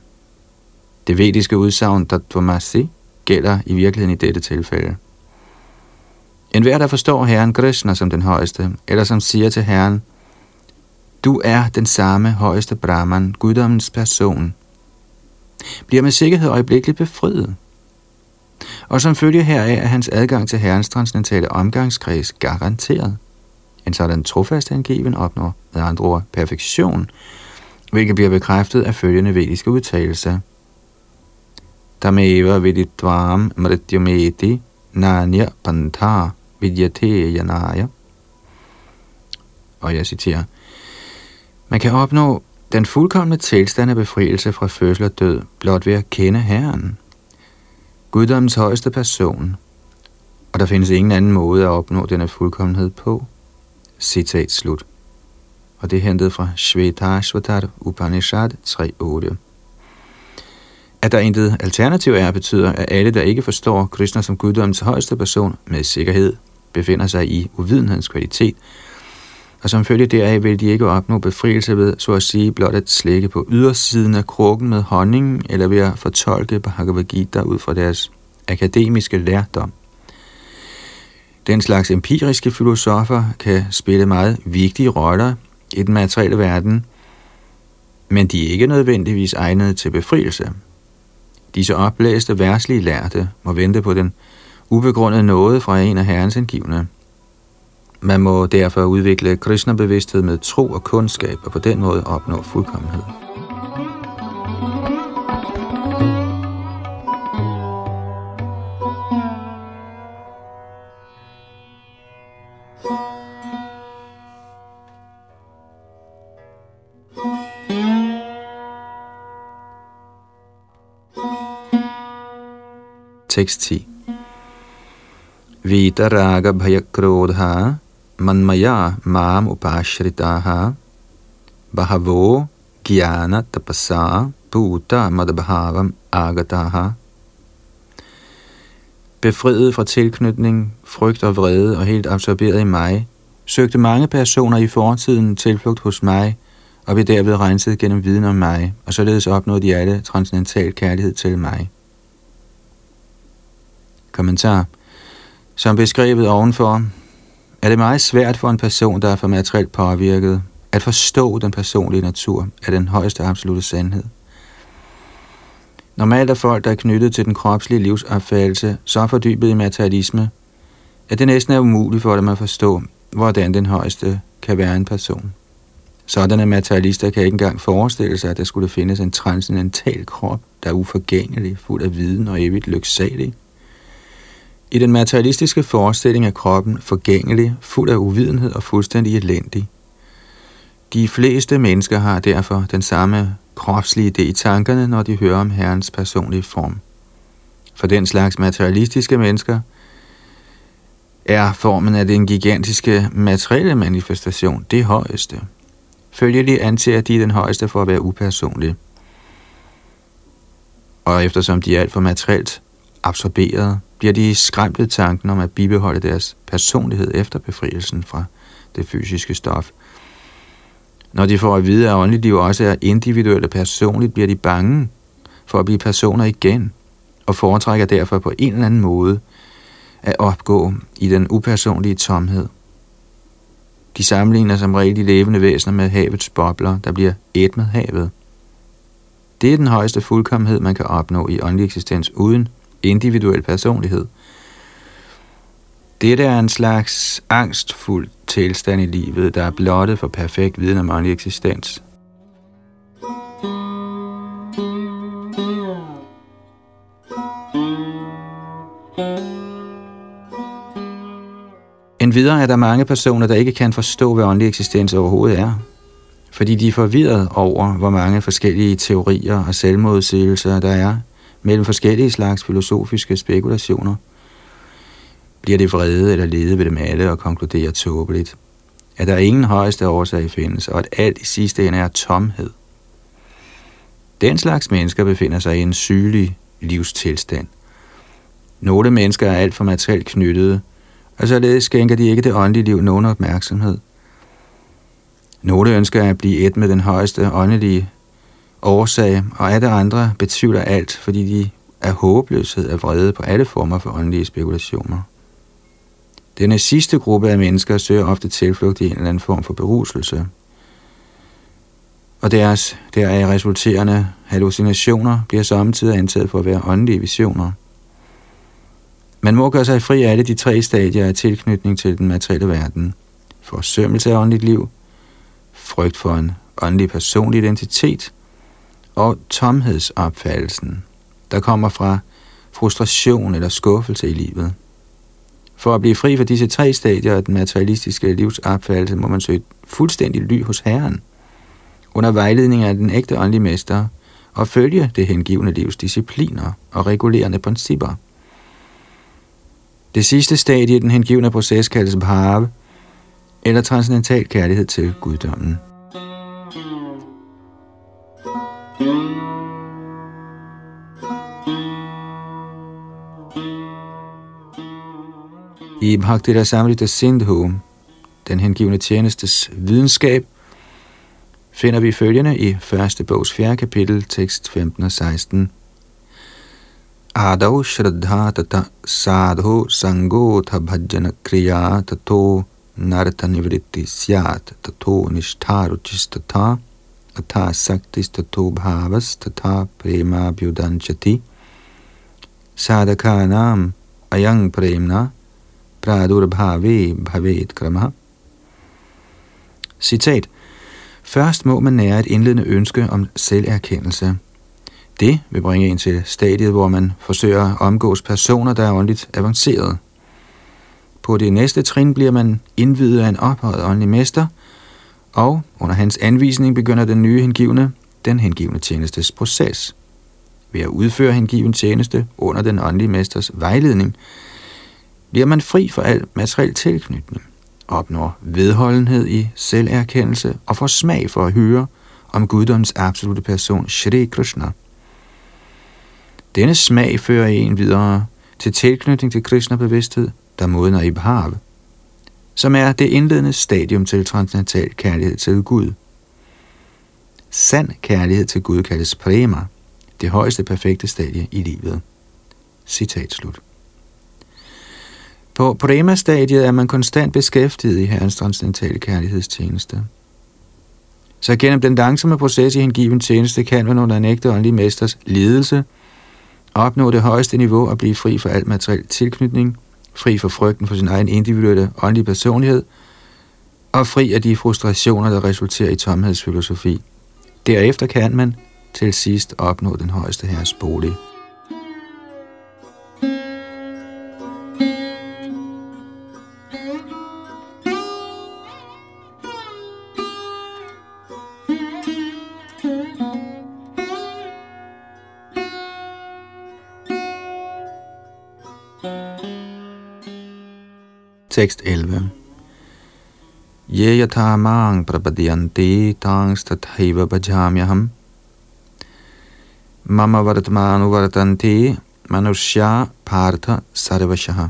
Speaker 1: Det vediske udsagn Tatvamasi gælder i virkeligheden i dette tilfælde. En hver, der forstår Herren Krishna som den højeste, eller som siger til Herren, du er den samme højeste Brahman, guddommens person, bliver med sikkerhed øjeblikkeligt befriet. Og som følge heraf er hans adgang til Herrens transcendentale omgangskreds garanteret. En sådan trofast angiven opnår med andre ord perfektion, hvilket bliver bekræftet af følgende vediske udtalelse. Tameva viditvam mrityumeti nanya pantha vidyate yanaya. Og jeg citerer. Man kan opnå den fuldkommende tilstand af befrielse fra fødsel og død blot ved at kende Herren. Guddommens højeste person. Og der findes ingen anden måde at opnå denne fuldkommenhed på. Citat slut. Og det er hentet fra Shvetashvatar Upanishad 3.8. At der intet alternativ er, betyder, at alle, der ikke forstår Krishna som guddommens højeste person, med sikkerhed befinder sig i uvidenhedens kvalitet, og som følge deraf vil de ikke opnå befrielse ved, så at sige, blot at slække på ydersiden af krukken med honning, eller ved at fortolke Bhagavad Gita ud fra deres akademiske lærdom. Den slags empiriske filosofer kan spille meget vigtige roller i den materielle verden, men de er ikke nødvendigvis egnede til befrielse. Disse oplæste værtslige lærte må vente på den ubegrundede nåde fra en af herrens indgivende. Man må derfor udvikle Krishna-bevidsthed med tro og kundskab, og på den måde opnå fuldkommenhed. Tekst 10 Vidaraga bhayakrodha manmaya mam upashritaha. Bahavo gyana tapasa puta madabhavam agataha. Befriet fra tilknytning, frygt og vrede og helt absorberet i mig, søgte mange personer i fortiden tilflugt hos mig, og blev derved renset gennem viden om mig, og således opnåede de alle transcendental kærlighed til mig. Kommentar. Som beskrevet ovenfor, er det meget svært for en person, der er for materielt påvirket, at forstå den personlige natur af den højeste absolute sandhed. Normalt er folk, der er knyttet til den kropslige livsopfattelse, så fordybet i materialisme, at det næsten er umuligt for dem at forstå, hvordan den højeste kan være en person. Sådanne materialister kan ikke engang forestille sig, at der skulle findes en transcendental krop, der er uforgængelig, fuld af viden og evigt lyksalig. I den materialistiske forestilling er kroppen forgængelig, fuld af uvidenhed og fuldstændig elendig. De fleste mennesker har derfor den samme kropslige idé i tankerne, når de hører om Herrens personlige form. For den slags materialistiske mennesker er formen af den gigantiske materielle manifestation det højeste. Følgelig anser de den højeste for at være upersonlig. Og eftersom de er alt for materielt absorberet, bliver de skræmt ved tanken om at bibeholde deres personlighed efter befrielsen fra det fysiske stof. Når de får at vide, at åndeligt liv også er individuelt og personligt, bliver de bange for at blive personer igen, og foretrækker derfor på en eller anden måde at opgå i den upersonlige tomhed. De sammenligner som regel de levende væsener med havets bobler, der bliver et med havet. Det er den højeste fuldkommenhed, man kan opnå i åndelig eksistens uden individuel personlighed. Dette er en slags angstfuld tilstand i livet, der er blottet for perfekt viden om åndelig eksistens. En videre er der mange personer, der ikke kan forstå, hvad åndelig eksistens overhovedet er fordi de er forvirret over, hvor mange forskellige teorier og selvmodsigelser der er – mellem forskellige slags filosofiske spekulationer. Bliver det vrede eller lede ved dem alle og konkluderer tåbeligt, at der ingen højeste årsag findes, og at alt i sidste ende er tomhed. Den slags mennesker befinder sig i en sygelig livstilstand. Nogle mennesker er alt for materielt knyttede, og således skænker de ikke det åndelige liv nogen opmærksomhed. Nogle ønsker at blive et med den højeste åndelige årsag, og alle andre betvivler alt, fordi de er håbløshed af vrede på alle former for åndelige spekulationer. Denne sidste gruppe af mennesker søger ofte tilflugt i en eller anden form for beruselse. Og deres deraf resulterende hallucinationer bliver samtidig antaget for at være åndelige visioner. Man må gøre sig fri af alle de tre stadier af tilknytning til den materielle verden. Forsømmelse af åndeligt liv, frygt for en åndelig personlig identitet og tomhedsopfattelsen, der kommer fra frustration eller skuffelse i livet. For at blive fri for disse tre stadier af den materialistiske livsopfattelse, må man søge fuldstændig ly hos Herren, under vejledning af den ægte åndelige mester, og følge det hengivende livs discipliner og regulerende principper. Det sidste stadie i den hengivende proces kaldes bhave, eller transcendental kærlighed til guddommen. I Bhakti Rasamrita Sindhu, den hengivne tjenestes videnskab, finder vi følgende i første bogs fjerde kapitel, tekst 15 og 16. Adau Shraddha Tata Sadho Sangotha Bhajana Kriya Tato narta Nivritti Syat Tato Nishtharuchis Tata Atha Saktis Tato Bhavas Tata Prema Bhyudanchati Sadhakanam Ayang Premna pradurbhave bhavet krama. Citat. Først må man nære et indledende ønske om selverkendelse. Det vil bringe en til stadiet, hvor man forsøger at omgås personer, der er åndeligt avanceret. På det næste trin bliver man indvidet af en ophøjet åndelig mester, og under hans anvisning begynder den nye hengivne, den hengivne tjenestes proces. Ved at udføre hengiven tjeneste under den åndelige mesters vejledning, bliver man fri for al materiel tilknytning, opnår vedholdenhed i selverkendelse og får smag for at høre om guddoms absolute person, Shri Krishna. Denne smag fører en videre til tilknytning til Krishna-bevidsthed, der modner i Bhav, som er det indledende stadium til transcendental kærlighed til Gud. Sand kærlighed til Gud kaldes prema, det højeste perfekte stadie i livet. Citat slut. På prema-stadiet er man konstant beskæftiget i Herrens transcendentale kærlighedstjeneste. Så gennem den langsomme proces i hengiven tjeneste kan man under en ægte åndelig mesters ledelse opnå det højeste niveau og blive fri for al materiel tilknytning, fri for frygten for sin egen individuelle åndelige personlighed og fri af de frustrationer, der resulterer i tomhedsfilosofi. Derefter kan man til sidst opnå den højeste herres bolig. Tekst 11. Ye yatha mang prapadiyanti tangs tathaiva bhajamyaham mama vartmanu vartanti manushya partha sarvashaha.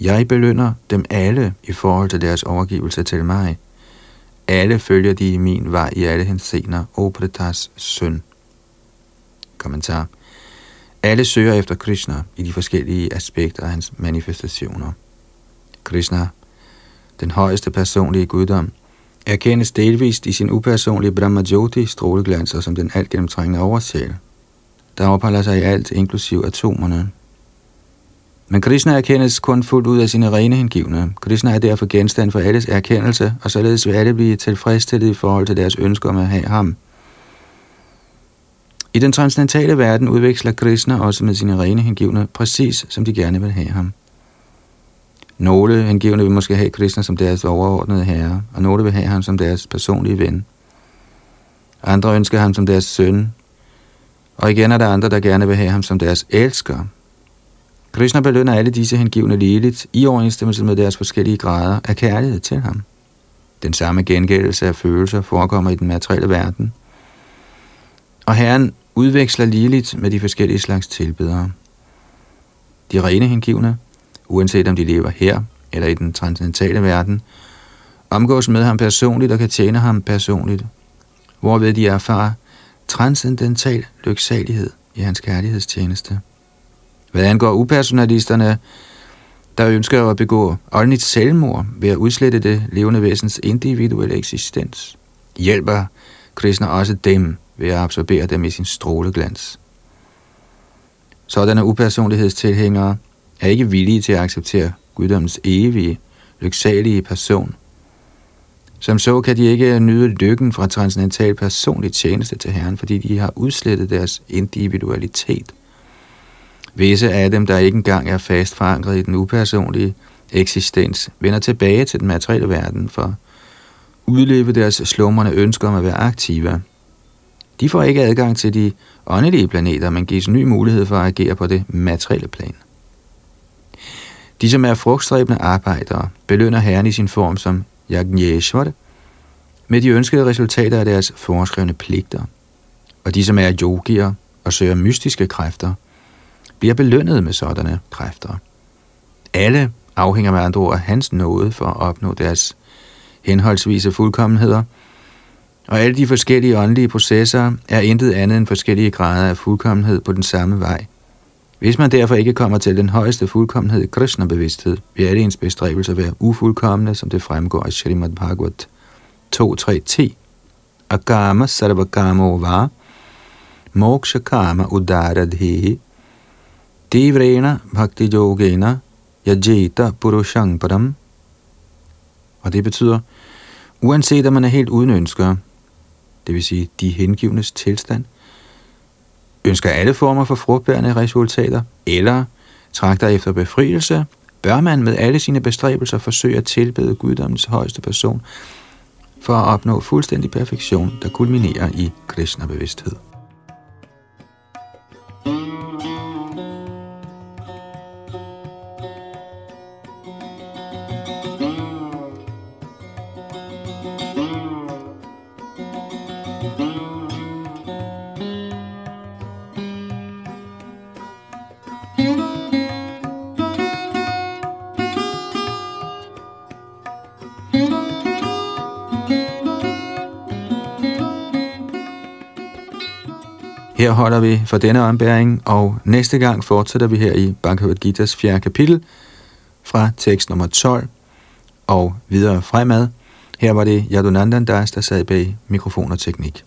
Speaker 1: Jeg belønner dem alle i forhold til deres overgivelse til mig. Alle følger de i min vej i alle hensener, Opretas søn. Kommentar. Alle søger efter Krishna i de forskellige aspekter af hans manifestationer. Krishna, den højeste personlige guddom, erkendes delvist i sin upersonlige Brahmajoti stråleglanser som den alt gennemtrængende oversjæl, der opholder sig i alt, inklusiv atomerne. Men Krishna erkendes kun fuldt ud af sine rene hengivne. Krishna er derfor genstand for alles erkendelse, og således vil alle blive tilfredsstillet i forhold til deres ønsker om at have ham. I den transcendentale verden udveksler Krishna også med sine rene hengivne, præcis som de gerne vil have ham. Nogle hengivne vil måske have Krishna som deres overordnede herre, og nogle vil have ham som deres personlige ven. Andre ønsker ham som deres søn, og igen er der andre, der gerne vil have ham som deres elsker. Krishna belønner alle disse hengivne ligeligt i overensstemmelse med deres forskellige grader af kærlighed til ham. Den samme gengældelse af følelser forekommer i den materielle verden. Og Herren udveksler ligeligt med de forskellige slags tilbedere. De rene hengivne, uanset om de lever her eller i den transcendentale verden, omgås med ham personligt og kan tjene ham personligt, hvorved de erfarer transcendental lyksalighed i hans kærlighedstjeneste. Hvad angår upersonalisterne, der ønsker at begå åndeligt selvmord ved at udslette det levende væsens individuelle eksistens, hjælper Krishna også dem ved at absorbere dem i sin stråleglans. Sådanne upersonlighedstilhængere er ikke villige til at acceptere guddommens evige, lyksalige person. Som så kan de ikke nyde lykken fra transcendental personlig tjeneste til Herren, fordi de har udslettet deres individualitet. Visse af dem, der ikke engang er fast forankret i den upersonlige eksistens, vender tilbage til den materielle verden for at udleve deres slumrende ønsker om at være aktive. De får ikke adgang til de åndelige planeter, men gives ny mulighed for at agere på det materielle plan. De, som er frugtstræbende arbejdere, belønner Herren i sin form som Yajneshwar, med de ønskede resultater af deres foreskrevne pligter. Og de, som er yogier og søger mystiske kræfter, bliver belønnet med sådanne kræfter. Alle afhænger med andre ord af hans nåde for at opnå deres henholdsvise fuldkommenheder, og alle de forskellige åndelige processer er intet andet end forskellige grader af fuldkommenhed på den samme vej. Hvis man derfor ikke kommer til den højeste fuldkommenhed i Krishna-bevidsthed, vil alle ens bestræbelser være ufuldkommende, som det fremgår af Srimad Bhagavat 2.3.10. Agama sarvakamo va, moksha kama udaradhehi, Devrena bhakti yogena yajeta purushang. Og det betyder, uanset om man er helt uden ønsker, det vil sige de hengivnes tilstand, ønsker alle former for frugtbærende resultater, eller trakter efter befrielse, bør man med alle sine bestræbelser forsøge at tilbede guddommens højeste person, for at opnå fuldstændig perfektion, der kulminerer i Krishna-bevidsthed. Her holder vi for denne ombæring, og næste gang fortsætter vi her i Bhagavad Gita's fjerde kapitel fra tekst nummer 12 og videre fremad. Her var det Yadunandan Das, der sad bag mikrofon og teknik.